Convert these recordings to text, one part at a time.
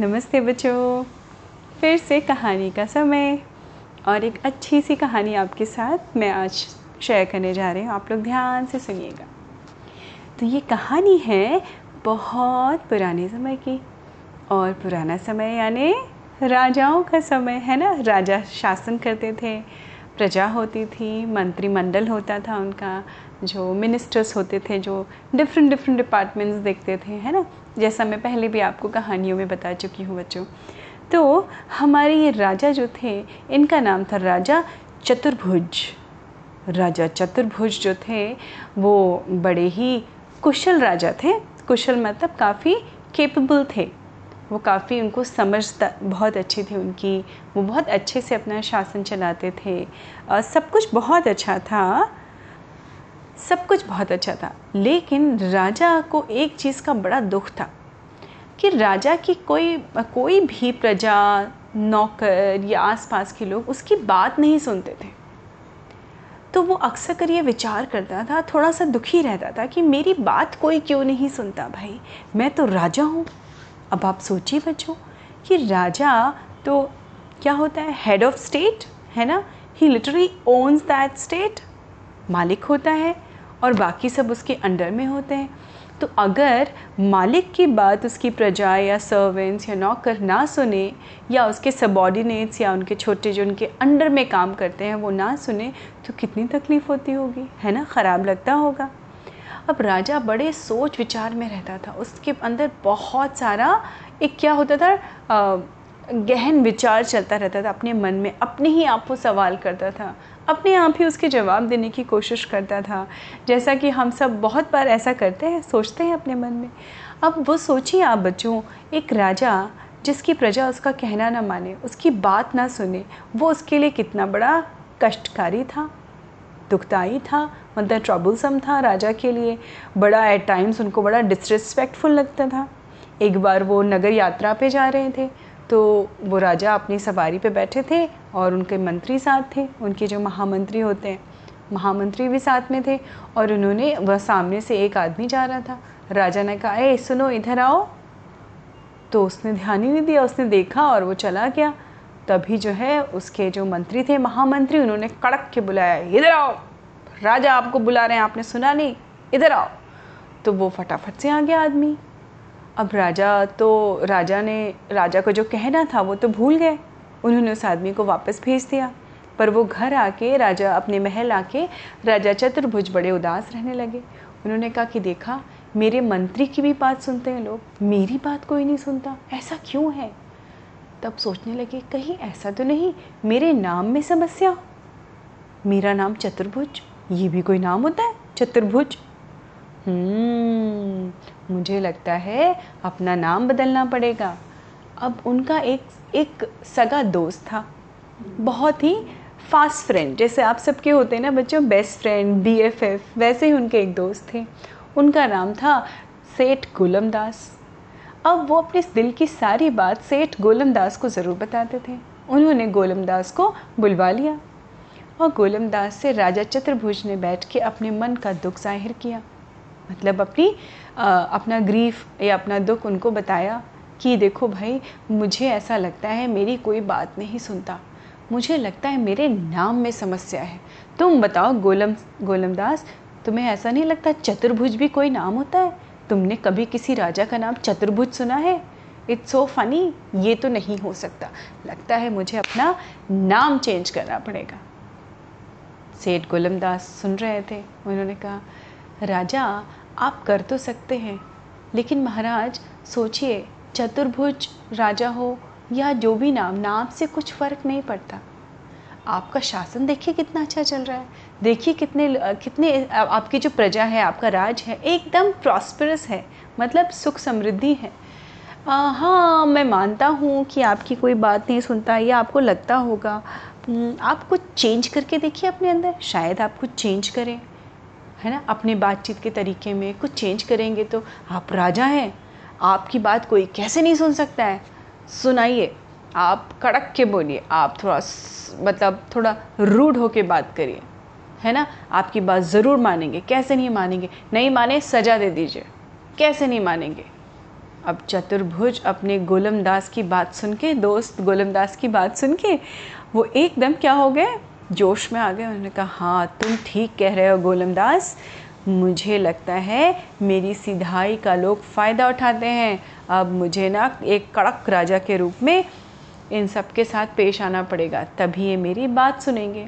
नमस्ते बच्चों। फिर से कहानी का समय। और एक अच्छी सी कहानी आपके साथ मैं आज शेयर करने जा रही हूँ। आप लोग ध्यान से सुनिएगा। तो ये कहानी है बहुत पुराने समय की। और पुराना समय यानी राजाओं का समय, है ना? राजा शासन करते थे, प्रजा होती थी, मंत्रिमंडल होता था उनका, जो मिनिस्टर्स होते थे, जो डिफरेंट डिफरेंट डिपार्टमेंट्स देखते थे, है ना? जैसा मैं पहले भी आपको कहानियों में बता चुकी हूँ बच्चों। तो हमारे ये राजा जो थे इनका नाम था राजा चतुर्भुज। राजा चतुर्भुज जो थे वो बड़े ही कुशल राजा थे। कुशल मतलब काफ़ी केपेबल थे। वो काफ़ी उनको समझता बहुत अच्छी थी उनकी। वो बहुत अच्छे से अपना शासन चलाते थे। आ, सब कुछ बहुत अच्छा था। सब कुछ बहुत अच्छा था, लेकिन राजा को एक चीज़ का बड़ा दुख था कि राजा की कोई कोई भी प्रजा, नौकर या आसपास के लोग उसकी बात नहीं सुनते थे। तो वो अक्सर कर ये विचार करता था, थोड़ा सा दुखी रहता था कि मेरी बात कोई क्यों नहीं सुनता भाई? मैं तो राजा हूँ। अब आप सोचिए बच्चों कि राजा तो क्या होता है? हेड ऑफ़ स्टेट है ना? He literally owns that state मालिक होता है और बाकी सब उसके अंडर में होते हैं। तो अगर मालिक की बात उसकी प्रजा या सर्वेंट्स या नौकर ना सुने या उसके सबॉर्डिनेट्स या उनके छोटे जो उनके अंडर में काम करते हैं वो ना सुने तो कितनी तकलीफ़ होती होगी है ना? ख़राब लगता होगा। अब राजा बड़े सोच विचार में रहता था। उसके अंदर बहुत सारा एक क्या होता था? आ, गहन विचार चलता रहता था। अपने मन में अपने ही आप को सवाल करता था। अपने आप ही उसके जवाब देने की कोशिश करता था। जैसा कि हम सब बहुत बार ऐसा करते हैं, सोचते हैं अपने मन में। अब वो सोचिए आप बच्चों, एक राजा जिसकी प्रजा उसका कहना ना माने, उसकी बात ना सुने, वो उसके लिए कितना बड़ा कष्टकारी था दुखदाई था मतलब ट्रबलसम था राजा के लिए। बड़ा एट टाइम्स उनको बड़ा डिसरिस्पेक्टफुल लगता था। एक बार वो नगर यात्रा पे जा रहे थे तो वो राजा अपनी सवारी पे बैठे थे और उनके मंत्री साथ थे, उनके जो महामंत्री होते हैं, महामंत्री भी साथ में थे और उन्होंने वह सामने से एक आदमी जा रहा था। राजा ने कहा, ए, सुनो, इधर आओ। तो उसने ध्यान ही नहीं दिया, उसने देखा और वो चला गया। तभी जो है उसके जो मंत्री थे, महामंत्री, उन्होंने कड़क के बुलाया, इधर आओ, राजा आपको बुला रहे हैं, आपने सुना नहीं, इधर आओ। तो वो फटाफट से आ गया आदमी। अब राजा तो राजा ने, राजा को जो कहना था वो तो भूल गए। उन्होंने उस आदमी को वापस भेज दिया। पर वो घर आके राजा अपने महल आके राजा चतुर्भुज बड़े उदास रहने लगे। उन्होंने कहा कि देखा मेरे मंत्री की भी बात सुनते हैं लोग। मेरी बात कोई नहीं सुनता। ऐसा क्यों है? तब सोचने लगे कहीं ऐसा तो नहीं। मेरे नाम में समस्या। मेरा नाम चतुर्भुज। ये भी कोई नाम होता है? चतुर्भुज। हम्म, मुझे लगता है अपना नाम बदलना पड़ेगा। अब उनका एक एक सगा दोस्त था। बहुत ही फास्ट फ्रेंड जैसे आप सबके होते हैं ना बच्चों best friend B F F वैसे ही उनके एक दोस्त थे। उनका नाम था सेठ गोलम दास। अब वो अपने दिल की सारी बात सेठ गोलम दास को ज़रूर बताते थे। उन्होंने गोलम दास को बुलवा लिया और गोलम दास से राजा चतुर्भुज ने बैठ के अपने मन का दुख ज़ाहिर किया। मतलब अपनी आ, अपना ग्रीफ या अपना दुख उनको बताया। कि देखो भाई, मुझे ऐसा लगता है मेरी कोई बात नहीं सुनता। मुझे लगता है मेरे नाम में समस्या है। तुम बताओ, गोलम गोलम दास तुम्हें ऐसा नहीं लगता चतुर्भुज भी कोई नाम होता है? तुमने कभी किसी राजा का नाम चतुर्भुज सुना है? इट्स सो फनी ये तो नहीं हो सकता। लगता है मुझे अपना नाम चेंज करना पड़ेगा। सेठ गोलमदास सुन रहे थे। उन्होंने कहा, राजा, आप कर तो सकते हैं, लेकिन महाराज, सोचिए चतुर्भुज राजा हो या जो भी नाम नाम से कुछ फ़र्क नहीं पड़ता। आपका शासन देखिए कितना अच्छा चल रहा है। देखिए कितने कितने आपकी जो प्रजा है आपका राज है एकदम प्रॉस्परस है मतलब सुख समृद्धि है। आ, हाँ मैं मानता हूँ कि आपकी कोई बात नहीं सुनता या आपको लगता होगा। हम्म, आप कुछ चेंज करके देखिए अपने अंदर शायद आप कुछ चेंज करें है ना? अपने बातचीत के तरीके में कुछ चेंज करेंगे तो आप राजा हैं। आपकी बात कोई कैसे नहीं सुन सकता है? सुनाइए। आप कड़क के बोलिए। आप थोड़ा मतलब थोड़ा रूड होके बात करिए। है ना? आपकी बात ज़रूर मानेंगे। कैसे नहीं मानेंगे? नहीं माने, सज़ा दे दीजिए। कैसे नहीं मानेंगे? अब चतुर्भुज अपने गोलमदास की बात सुन के, दोस्त गोलमदास की बात सुन के, वो एकदम क्या हो गए? जोश में आ गए। उन्होंने कहा हाँ तुम ठीक कह रहे हो गोलमदास मुझे लगता है मेरी सिधाई का लोग फ़ायदा उठाते हैं। अब मुझे ना एक कड़क राजा के रूप में इन सब के साथ पेश आना पड़ेगा, तभी ये मेरी बात सुनेंगे।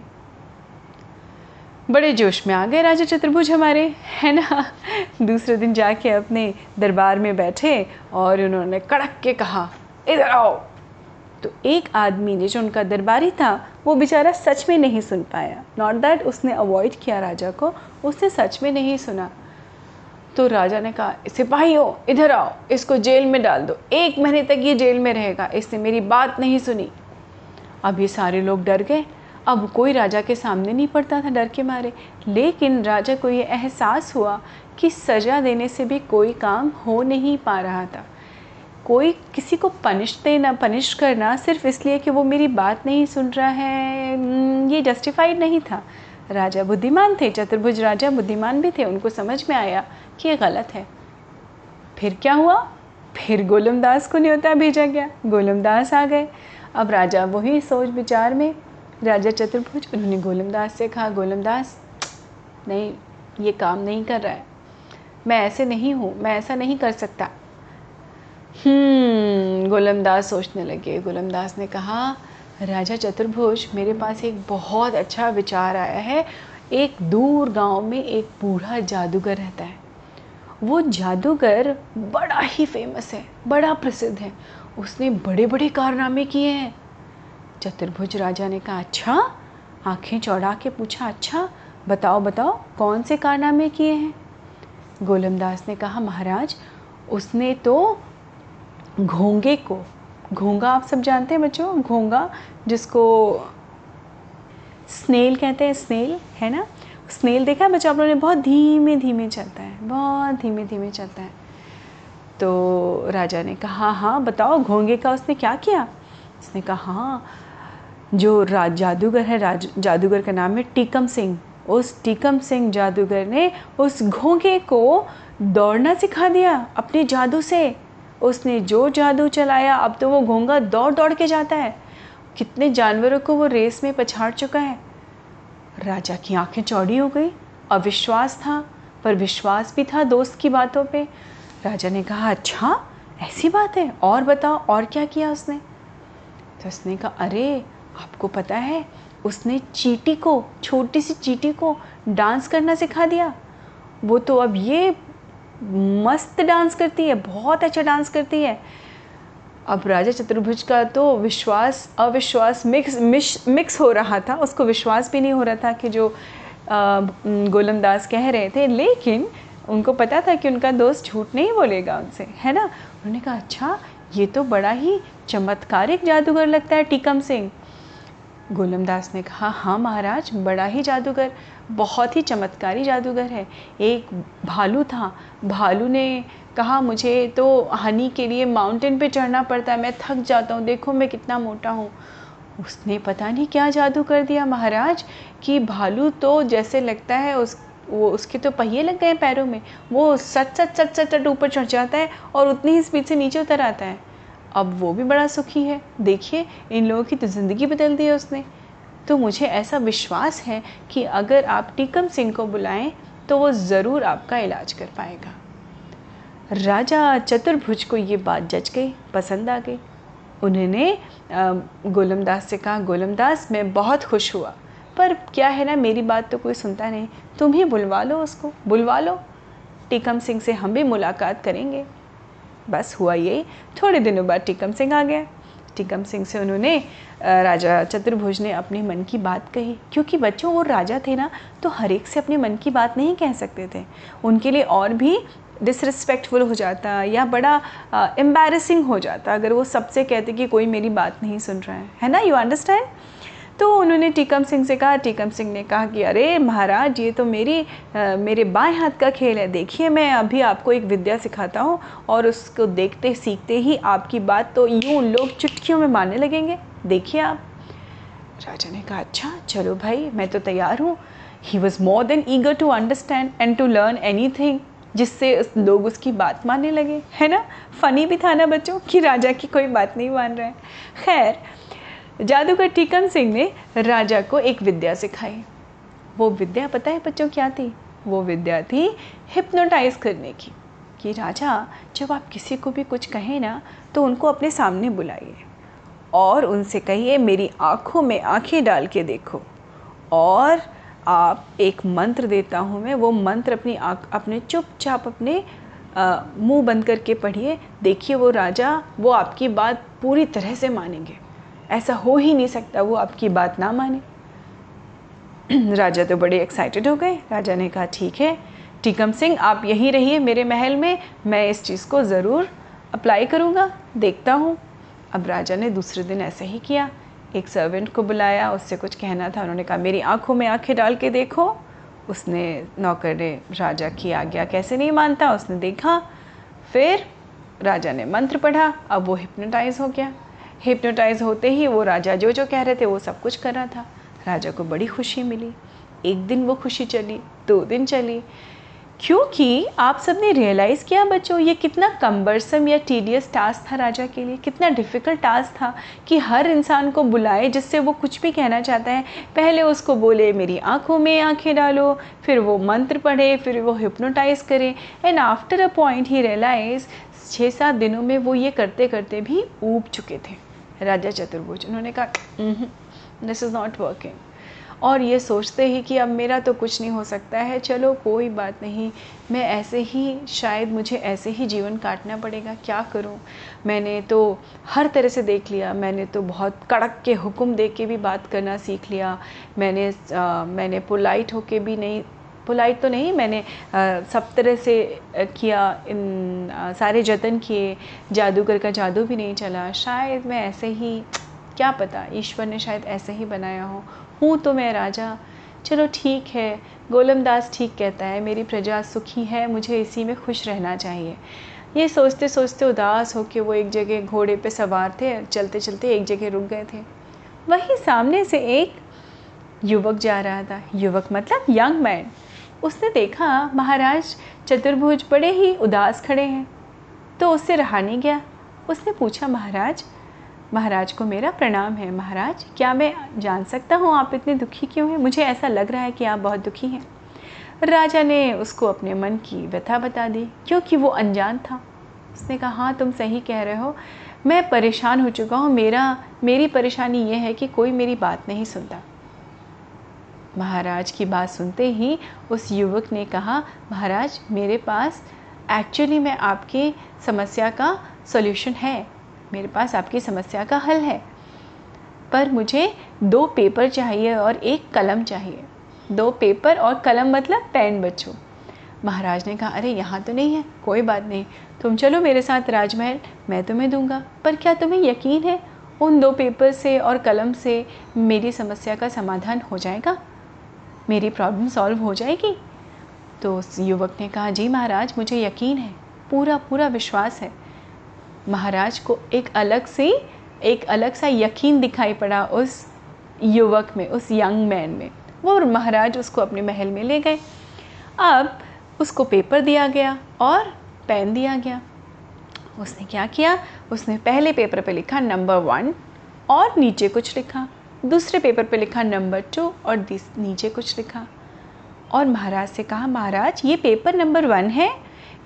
बड़े जोश में आ गए राजा चतुर्भुज हमारे, है ना? दूसरे दिन जाके अपने दरबार में बैठे और उन्होंने कड़क के कहा, इधर आओ। तो एक आदमी ने जो उनका दरबारी था वो बेचारा सच में नहीं सुन पाया। नॉट दैट उसने अवॉइड किया राजा को, उसने सच में नहीं सुना। तो राजा ने कहा सिपाही हो इधर आओ, इसको जेल में डाल दो। एक महीने तक ये जेल में रहेगा, इसने मेरी बात नहीं सुनी। अब ये सारे लोग डर गए। अब कोई राजा के सामने नहीं पड़ता था डर के मारे। लेकिन राजा को ये एहसास हुआ कि सज़ा देने से भी कोई काम हो नहीं पा रहा था। कोई किसी को पनिश देना पनिश करना सिर्फ़ इसलिए कि वो मेरी बात नहीं सुन रहा है। हम्म, ये जस्टिफाइड नहीं था। राजा बुद्धिमान थे चतुर्भुज राजा बुद्धिमान भी थे उनको समझ में आया कि ये गलत है। फिर क्या हुआ? फिर गोलमदास को न्योता भेजा गया। गोलमदास आ गए। अब राजा वही सोच विचार में राजा चतुर्भुज उन्होंने गोलमदास से कहा गोलमदास नहीं ये काम नहीं कर रहा है। मैं ऐसे नहीं हूँ मैं ऐसा नहीं कर सकता। गोलमदास सोचने लगे। गोलमदास ने कहा, राजा चतुर्भुज, मेरे पास एक बहुत अच्छा विचार आया है। एक दूर गाँव में एक बूढ़ा जादूगर रहता है। वो जादूगर बड़ा ही फ़ेमस है, बड़ा प्रसिद्ध है। उसने बड़े बड़े कारनामे किए हैं। चतुर्भुज राजा ने कहा अच्छा आँखें चौड़ा के पूछा अच्छा बताओ बताओ, कौन से कारनामे किए हैं? गोलमदास ने कहा, महाराज, उसने तो घोंगे को। घोंगा आप सब जानते हैं बच्चों? घोंगा, जिसको स्नेल कहते हैं, स्नेल, है ना? स्नेल देखा है बच्चों आप लोगों ने? बहुत धीमे धीमे चलता है, बहुत धीमे धीमे चलता है। तो राजा ने कहा हाँ बताओ, घोंगे का उसने क्या किया? उसने कहा हाँ जो राज जादूगर है, राज, जादूगर का नाम है टीकम सिंह। उस टीकम सिंह जादूगर ने उस घोंगे को दौड़ना सिखा दिया अपने जादू से। उसने जो जादू चलाया, अब तो वो घोंगा दौड़ दौड़ के जाता है। कितने जानवरों को वो रेस में पछाड़ चुका है। राजा की आँखें चौड़ी हो गई। अविश्वास था, पर विश्वास भी था दोस्त की बातों पे। राजा ने कहा अच्छा ऐसी बात है? और बताओ, और क्या किया उसने? तो उसने कहा, अरे, आपको पता है, उसने चीटी को, छोटी सी चीटी को डांस करना सिखा दिया। वो तो अब ये मस्त डांस करती है, बहुत अच्छा डांस करती है। अब राजा चतुर्भुज का तो विश्वास, अविश्वास मिक्स, मिश, मिक्स हो रहा था। उसको विश्वास भी नहीं हो रहा था कि जो गोलमदास कह रहे थे। लेकिन उनको पता था कि उनका दोस्त झूठ नहीं बोलेगा उनसे, है ना? उन्होंने कहा अच्छा ये तो बड़ा ही चमत्कारिक जादूगर लगता है टीकम सिंह। गोलमदास ने कहा हाँ महाराज, बड़ा ही जादूगर, बहुत ही चमत्कारी जादूगर है। एक भालू था। भालू ने कहा, मुझे तो हनी के लिए माउंटेन पे चढ़ना पड़ता है, मैं थक जाता हूँ, देखो मैं कितना मोटा हूँ। उसने पता नहीं क्या जादू कर दिया महाराज, कि भालू तो जैसे लगता है उस, वो उसके तो पहिए लग गए पैरों में, वो सट सट सट सट सट ऊपर चढ़ जाता है और उतनी ही स्पीड से नीचे उतर आता है। अब वो भी बड़ा सुखी है। देखिए, इन लोगों की तो ज़िंदगी बदल दी है उसने। तो मुझे ऐसा विश्वास है कि अगर आप टीकम सिंह को बुलाएँ तो वो ज़रूर आपका इलाज कर पाएगा। राजा चतुर्भुज को ये बात जच गई, पसंद आ गई। उन्होंने गोलमदास से कहा, गोलमदास, मैं बहुत खुश हुआ। पर क्या है ना, मेरी बात तो कोई सुनता नहीं। तुम ही बुलवा लो उसको, बुलवा लो। टीकम सिंह से हम भी मुलाकात करेंगे। बस हुआ यही थोड़े दिनों बाद टीकम सिंह आ गया। टीकम सिंह से उन्होंने राजा चतुर्भुज ने अपने मन की बात कही। क्योंकि बच्चों, वो राजा थे ना तो हर एक से अपने मन की बात नहीं कह सकते थे। उनके लिए और भी डिसरिस्पेक्टफुल हो जाता या बड़ा एम्बेरसिंग हो जाता। अगर वो सबसे कहते कि कोई मेरी बात नहीं सुन रहा है। है ना? यू अंडरस्टैंड तो उन्होंने टीकम सिंह से कहा टीकम सिंह ने कहा कि अरे महाराज ये तो मेरी आ, मेरे बाएँ हाथ का खेल है। देखिए मैं अभी आपको एक विद्या सिखाता हूँ और उसको देखते सीखते ही आपकी बात तो यूँ लोग चुटकियों में मानने लगेंगे। देखिए आप। राजा ने कहा अच्छा चलो भाई मैं तो तैयार हूँ। He was more than eager to understand and to learn anything जिससे लोग उसकी बात मानने लगे। है ना? फ़नी भी था ना बच्चों कि राजा की कोई बात नहीं मान रहा खैर जादूगर टीकम सिंह ने राजा को एक विद्या सिखाई। वो विद्या पता है बच्चों क्या थी? वो विद्या थी हिप्नोटाइज करने की, कि राजा, जब आप किसी को भी कुछ कहें ना तो उनको अपने सामने बुलाइए और उनसे कहिए, मेरी आँखों में आँखें डाल के देखो। और आप एक मंत्र देता हूँ मैं, वो मंत्र अपनी आँख, अपने चुपचाप अपने मुँह बंद करके पढ़िए। देखिए वो राजा, वो आपकी बात पूरी तरह से मानेंगे। ऐसा हो ही नहीं सकता, वो आपकी बात ना माने। राजा तो बड़े एक्साइटेड हो गए। राजा ने कहा, ठीक है, टीकम सिंह, आप यहीं रहिए मेरे महल में। मैं इस चीज़ को ज़रूर अप्लाई करूँगा। देखता हूँ। अब राजा ने दूसरे दिन ऐसा ही किया। एक सर्वेंट को बुलाया, उससे कुछ कहना था। उन्होंने कहा, मेरी आँखों में आँखें डाल के देखो। उसने नौकर ने, राजा की आज्ञा कैसे नहीं मानता? उसने देखा, फिर राजा ने मंत्र पढ़ा। अब वो हिप्नोटाइज हो गया। हिप्नोटाइज होते ही वो राजा जो जो कह रहे थे, वो सब कुछ कर रहा था। राजा को बड़ी खुशी मिली। एक दिन वो खुशी चली, दो दिन चली। क्योंकि आप सबने रियलाइज़ किया बच्चों, ये कितना कम्बरसम या टीडियस टास्क था राजा के लिए। कितना डिफ़िकल्ट टास्क था कि हर इंसान को बुलाए जिससे वो कुछ भी कहना चाहता है। पहले उसको बोले, मेरी आँखों में आँखें डालो। फिर वो मंत्र पढ़े, फिर वो हिप्नोटाइज करे। And after a point he realise छः सात दिनों में वो ये करते करते भी ऊब चुके थे। राजा चतुर्भुज। उन्होंने कहा दिस इज़ नॉट वर्किंग और ये सोचते ही कि अब मेरा तो कुछ नहीं हो सकता है चलो कोई बात नहीं मैं ऐसे ही शायद मुझे ऐसे ही जीवन काटना पड़ेगा क्या करूँ? मैंने तो हर तरह से देख लिया मैंने तो बहुत कड़क के हुक्म दे के भी बात करना सीख लिया मैंने आ, मैंने पोलाइट होके भी नहीं पोलाइट तो नहीं मैंने आ, सब तरह से किया इन आ, सारे जतन किए जादूगर का जादू भी नहीं चला। शायद मैं ऐसे ही क्या पता ईश्वर ने शायद ऐसे ही बनाया हो। हूँ तो मैं राजा। चलो ठीक है गोलमदास ठीक कहता है मेरी प्रजा सुखी है मुझे इसी में खुश रहना चाहिए। ये सोचते सोचते उदास होकर वो एक जगह घोड़े पे सवार थे चलते चलते एक जगह रुक गए थे। वहीं सामने से एक युवक जा रहा था। युवक मतलब यंग मैन। उसने देखा, महाराज, चतुर्भुज बड़े ही उदास खड़े हैं। तो उससे रहा नहीं गया। उसने पूछा, महाराज महाराज को मेरा प्रणाम है। महाराज, क्या मैं जान सकता हूँ आप इतने दुखी क्यों हैं? मुझे ऐसा लग रहा है कि आप बहुत दुखी हैं। राजा ने उसको अपने मन की व्यथा बता दी, क्योंकि वो अनजान था। उसने कहा हाँ तुम सही कह रहे हो। मैं परेशान हो चुका हूँ। मेरा, मेरी परेशानी ये है कि कोई मेरी बात नहीं सुनता। महाराज की बात सुनते ही उस युवक ने कहा, महाराज, मेरे पास एक्चुअली में आपकी समस्या का सॉल्यूशन है। मेरे पास आपकी समस्या का हल है। पर मुझे दो पेपर चाहिए और एक कलम चाहिए। दो पेपर और कलम मतलब पेन बच्चों। महाराज ने कहा, अरे, यहाँ तो नहीं है, कोई बात नहीं। तुम चलो मेरे साथ राजमहल, मैं तुम्हें दूँगा। पर क्या तुम्हें यकीन है, उन दो पेपर से और कलम से मेरी समस्या का समाधान हो जाएगा? मेरी प्रॉब्लम सॉल्व हो जाएगी। तो उस युवक ने कहा, जी महाराज, मुझे यकीन है, पूरा पूरा विश्वास है। महाराज को एक अलग से, एक अलग सा यकीन दिखाई पड़ा उस युवक में, उस यंग मैन में। वो महाराज उसको अपने महल में ले गए। अब उसको पेपर दिया गया और पेन दिया गया। उसने क्या किया? उसने पहले पेपर पे लिखा नंबर वन और नीचे कुछ लिखा। दूसरे पेपर पे लिखा नंबर टू और नीचे कुछ लिखा। और महाराज से कहा, महाराज, ये पेपर नंबर वन है।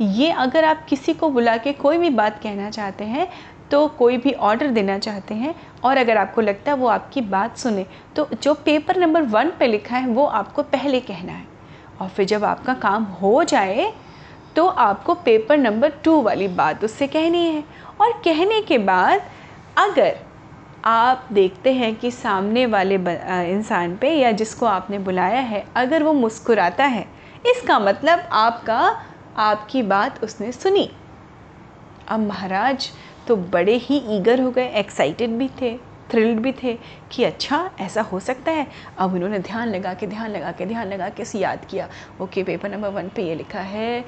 ये अगर आप किसी को बुला के कोई भी बात कहना चाहते हैं तो कोई भी ऑर्डर देना चाहते हैं, और अगर आपको लगता है वो आपकी बात सुने तो जो पेपर नंबर वन पे लिखा है, वो आपको पहले कहना है। और फिर जब आपका काम हो जाए तो आपको पेपर नंबर टू वाली बात उससे कहनी है। और कहने के बाद अगर आप देखते हैं कि सामने वाले इंसान पे या जिसको आपने बुलाया है, अगर वो मुस्कुराता है, इसका मतलब आपका, आपकी बात उसने सुनी। अब महाराज तो बड़े ही ईगर हो गए एक्साइटेड भी थे। थ्रिल्ड भी थे कि अच्छा ऐसा हो सकता है। अब उन्होंने ध्यान लगा के, ध्यान लगा के, ध्यान लगा के याद किया। ओके पेपर नंबर वन पे ये लिखा है।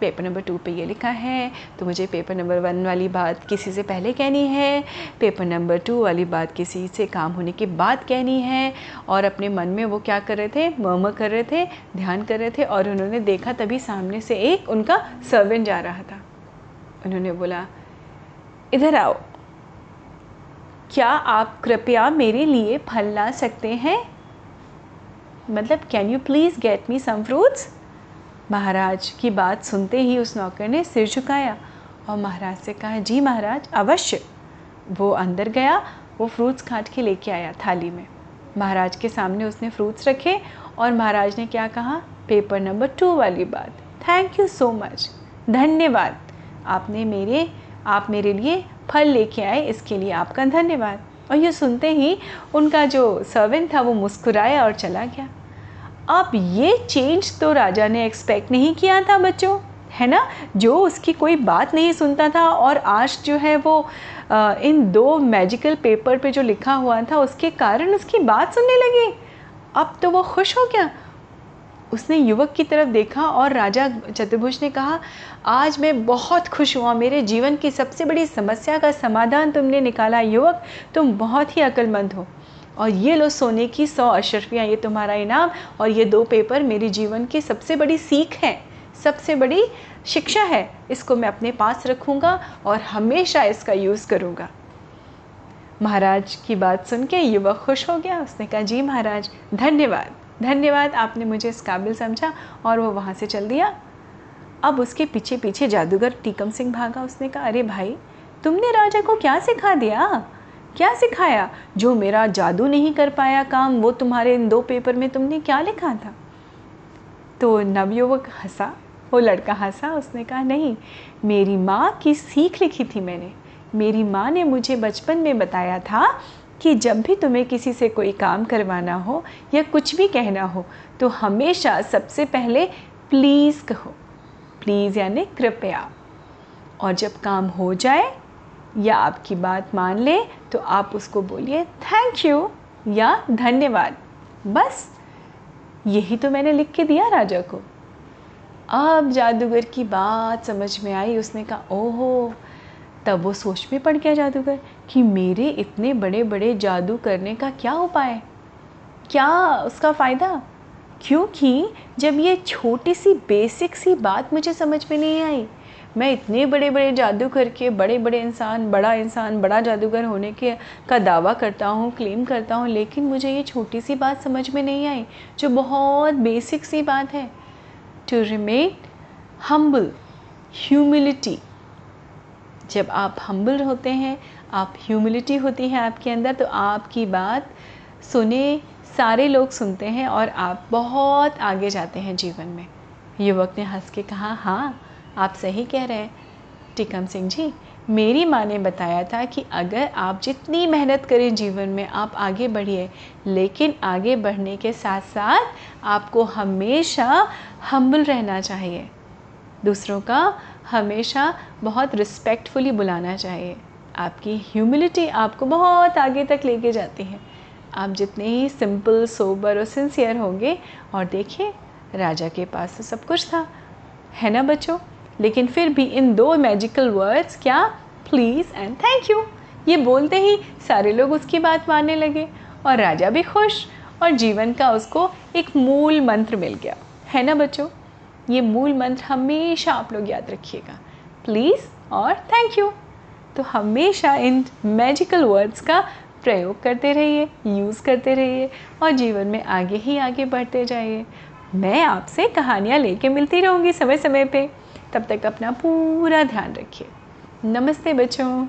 पेपर नंबर टू पे ये लिखा है। तो मुझे पेपर नंबर वन वाली बात किसी से पहले कहनी है। पेपर नंबर टू वाली बात किसी से काम होने के बाद कहनी है। और अपने मन में वो क्या कर रहे थे? मर्म कर रहे थे, ध्यान कर रहे थे। और उन्होंने देखा तभी सामने से एक उनका सर्वेंट जा रहा था। उन्होंने बोला, इधर आओ क्या आप कृपया मेरे लिए फल ला सकते हैं? मतलब can you please get me some fruits महाराज की बात सुनते ही उस नौकर ने सिर झुकाया और महाराज से कहा, जी महाराज, अवश्य। वो अंदर गया, वो फ्रूट्स काट के लेके आया थाली में। महाराज के सामने उसने फ्रूट्स रखे और महाराज ने क्या कहा? पेपर नंबर टू वाली बात। थैंक यू सो मच धन्यवाद। आपने मेरे, आप मेरे लिए फल लेके आए, इसके लिए आपका धन्यवाद। और ये सुनते ही उनका जो सर्वेंट था वो मुस्कुराया और चला गया। अब ये चेंज तो राजा ने एक्सपेक्ट नहीं किया था बच्चों, है ना? जो उसकी कोई बात नहीं सुनता था और आज जो है वो इन दो मैजिकल पेपर पे जो लिखा हुआ था, उसके कारण उसकी बात सुनने लगी। अब तो वो खुश हो गया। उसने युवक की तरफ़ देखा और राजा चतुर्भुज ने कहा, आज मैं बहुत खुश हुआ। मेरे जीवन की सबसे बड़ी समस्या का समाधान तुमने निकाला, युवक। तुम बहुत ही अक्लमंद हो। और ये लो सोने की सौ अशरफियाँ। ये तुम्हारा इनाम और ये दो पेपर मेरे जीवन की सबसे बड़ी सीख है। सबसे बड़ी शिक्षा है। इसको मैं अपने पास रखूँगा और हमेशा इसका यूज़ करूँगा। महाराज की बात सुन के युवक खुश हो गया। उसने कहा, जी महाराज, धन्यवाद। धन्यवाद, आपने मुझे इस काबिल समझा और वो वहाँ से चल दिया। अब उसके पीछे पीछे जादूगर टीकम सिंह भागा उसने कहा, अरे भाई, तुमने राजा को क्या सिखा दिया? क्या सिखाया? जो मेरा जादू नहीं कर पाया काम, वो तुम्हारे इन दो पेपर में तुमने क्या लिखा था? तो नवयुवक हंसा, वो लड़का हंसा, उसने कहा, नहीं, मेरी माँ की सीख लिखी थी मैंने। मेरी माँ ने मुझे बचपन में बताया था कि जब भी तुम्हें किसी से कोई काम करवाना हो या कुछ भी कहना हो तो हमेशा सबसे पहले प्लीज़ कहो। प्लीज़ यानी कृपया। और जब काम हो जाए या आपकी बात मान ले तो आप उसको बोलिए थैंक यू या धन्यवाद। बस, यही तो मैंने लिख के दिया राजा को। अब जादूगर की बात समझ में आई, उसने कहा, ओहो तब वो सोच में पड़ गया जादूगर कि मेरे इतने बड़े बड़े जादू करने का क्या उपाय? क्या उसका फ़ायदा? क्योंकि जब ये छोटी सी बेसिक सी बात मुझे समझ में नहीं आई, मैं इतने बड़े बड़े जादू करके बड़े बड़े इंसान, बड़ा इंसान, बड़ा जादूगर होने के का दावा करता हूँ क्लेम करता हूँ, लेकिन मुझे ये छोटी सी बात समझ में नहीं आई, जो बहुत बेसिक सी बात है। टू रिमेन हम्बल ह्यूमिलिटी जब आप हम्बल होते हैं, आप ह्यूमिलिटी होती है आपके अंदर तो आपकी बात सुने सारे लोग सुनते हैं और आप बहुत आगे जाते हैं जीवन में। युवक ने हंस के कहा हाँ आप सही कह रहे हैं। टिकम सिंह जी, मेरी माँ ने बताया था कि अगर आप जितनी मेहनत करें जीवन में, आप आगे बढ़िए, लेकिन आगे बढ़ने के साथ साथ आपको हमेशा हम्बल रहना चाहिए। दूसरों का हमेशा बहुत रिस्पेक्टफुली बुलाना चाहिए। आपकी ह्यूमिलिटी आपको बहुत आगे तक लेके जाती है। आप जितने ही सिंपल सोबर और सिंसियर होंगे, और देखिए, राजा के पास तो सब कुछ था। है ना बच्चों? लेकिन फिर भी इन दो मैजिकल वर्ड्स क्या? प्लीज़ एंड थैंक यू ये बोलते ही सारे लोग उसकी बात मानने लगे, और राजा भी खुश, और जीवन का उसको एक मूल मंत्र मिल गया। है ना बच्चों? ये मूल मंत्र हमेशा आप लोग याद रखिएगा। प्लीज़ और थैंक यू तो हमेशा इन मैजिकल वर्ड्स का प्रयोग करते रहिए यूज़ करते रहिए और जीवन में आगे ही आगे बढ़ते जाइए। मैं आपसे कहानियाँ लेके मिलती रहूँगी समय समय पे। तब तक अपना पूरा ध्यान रखिए। नमस्ते बच्चों।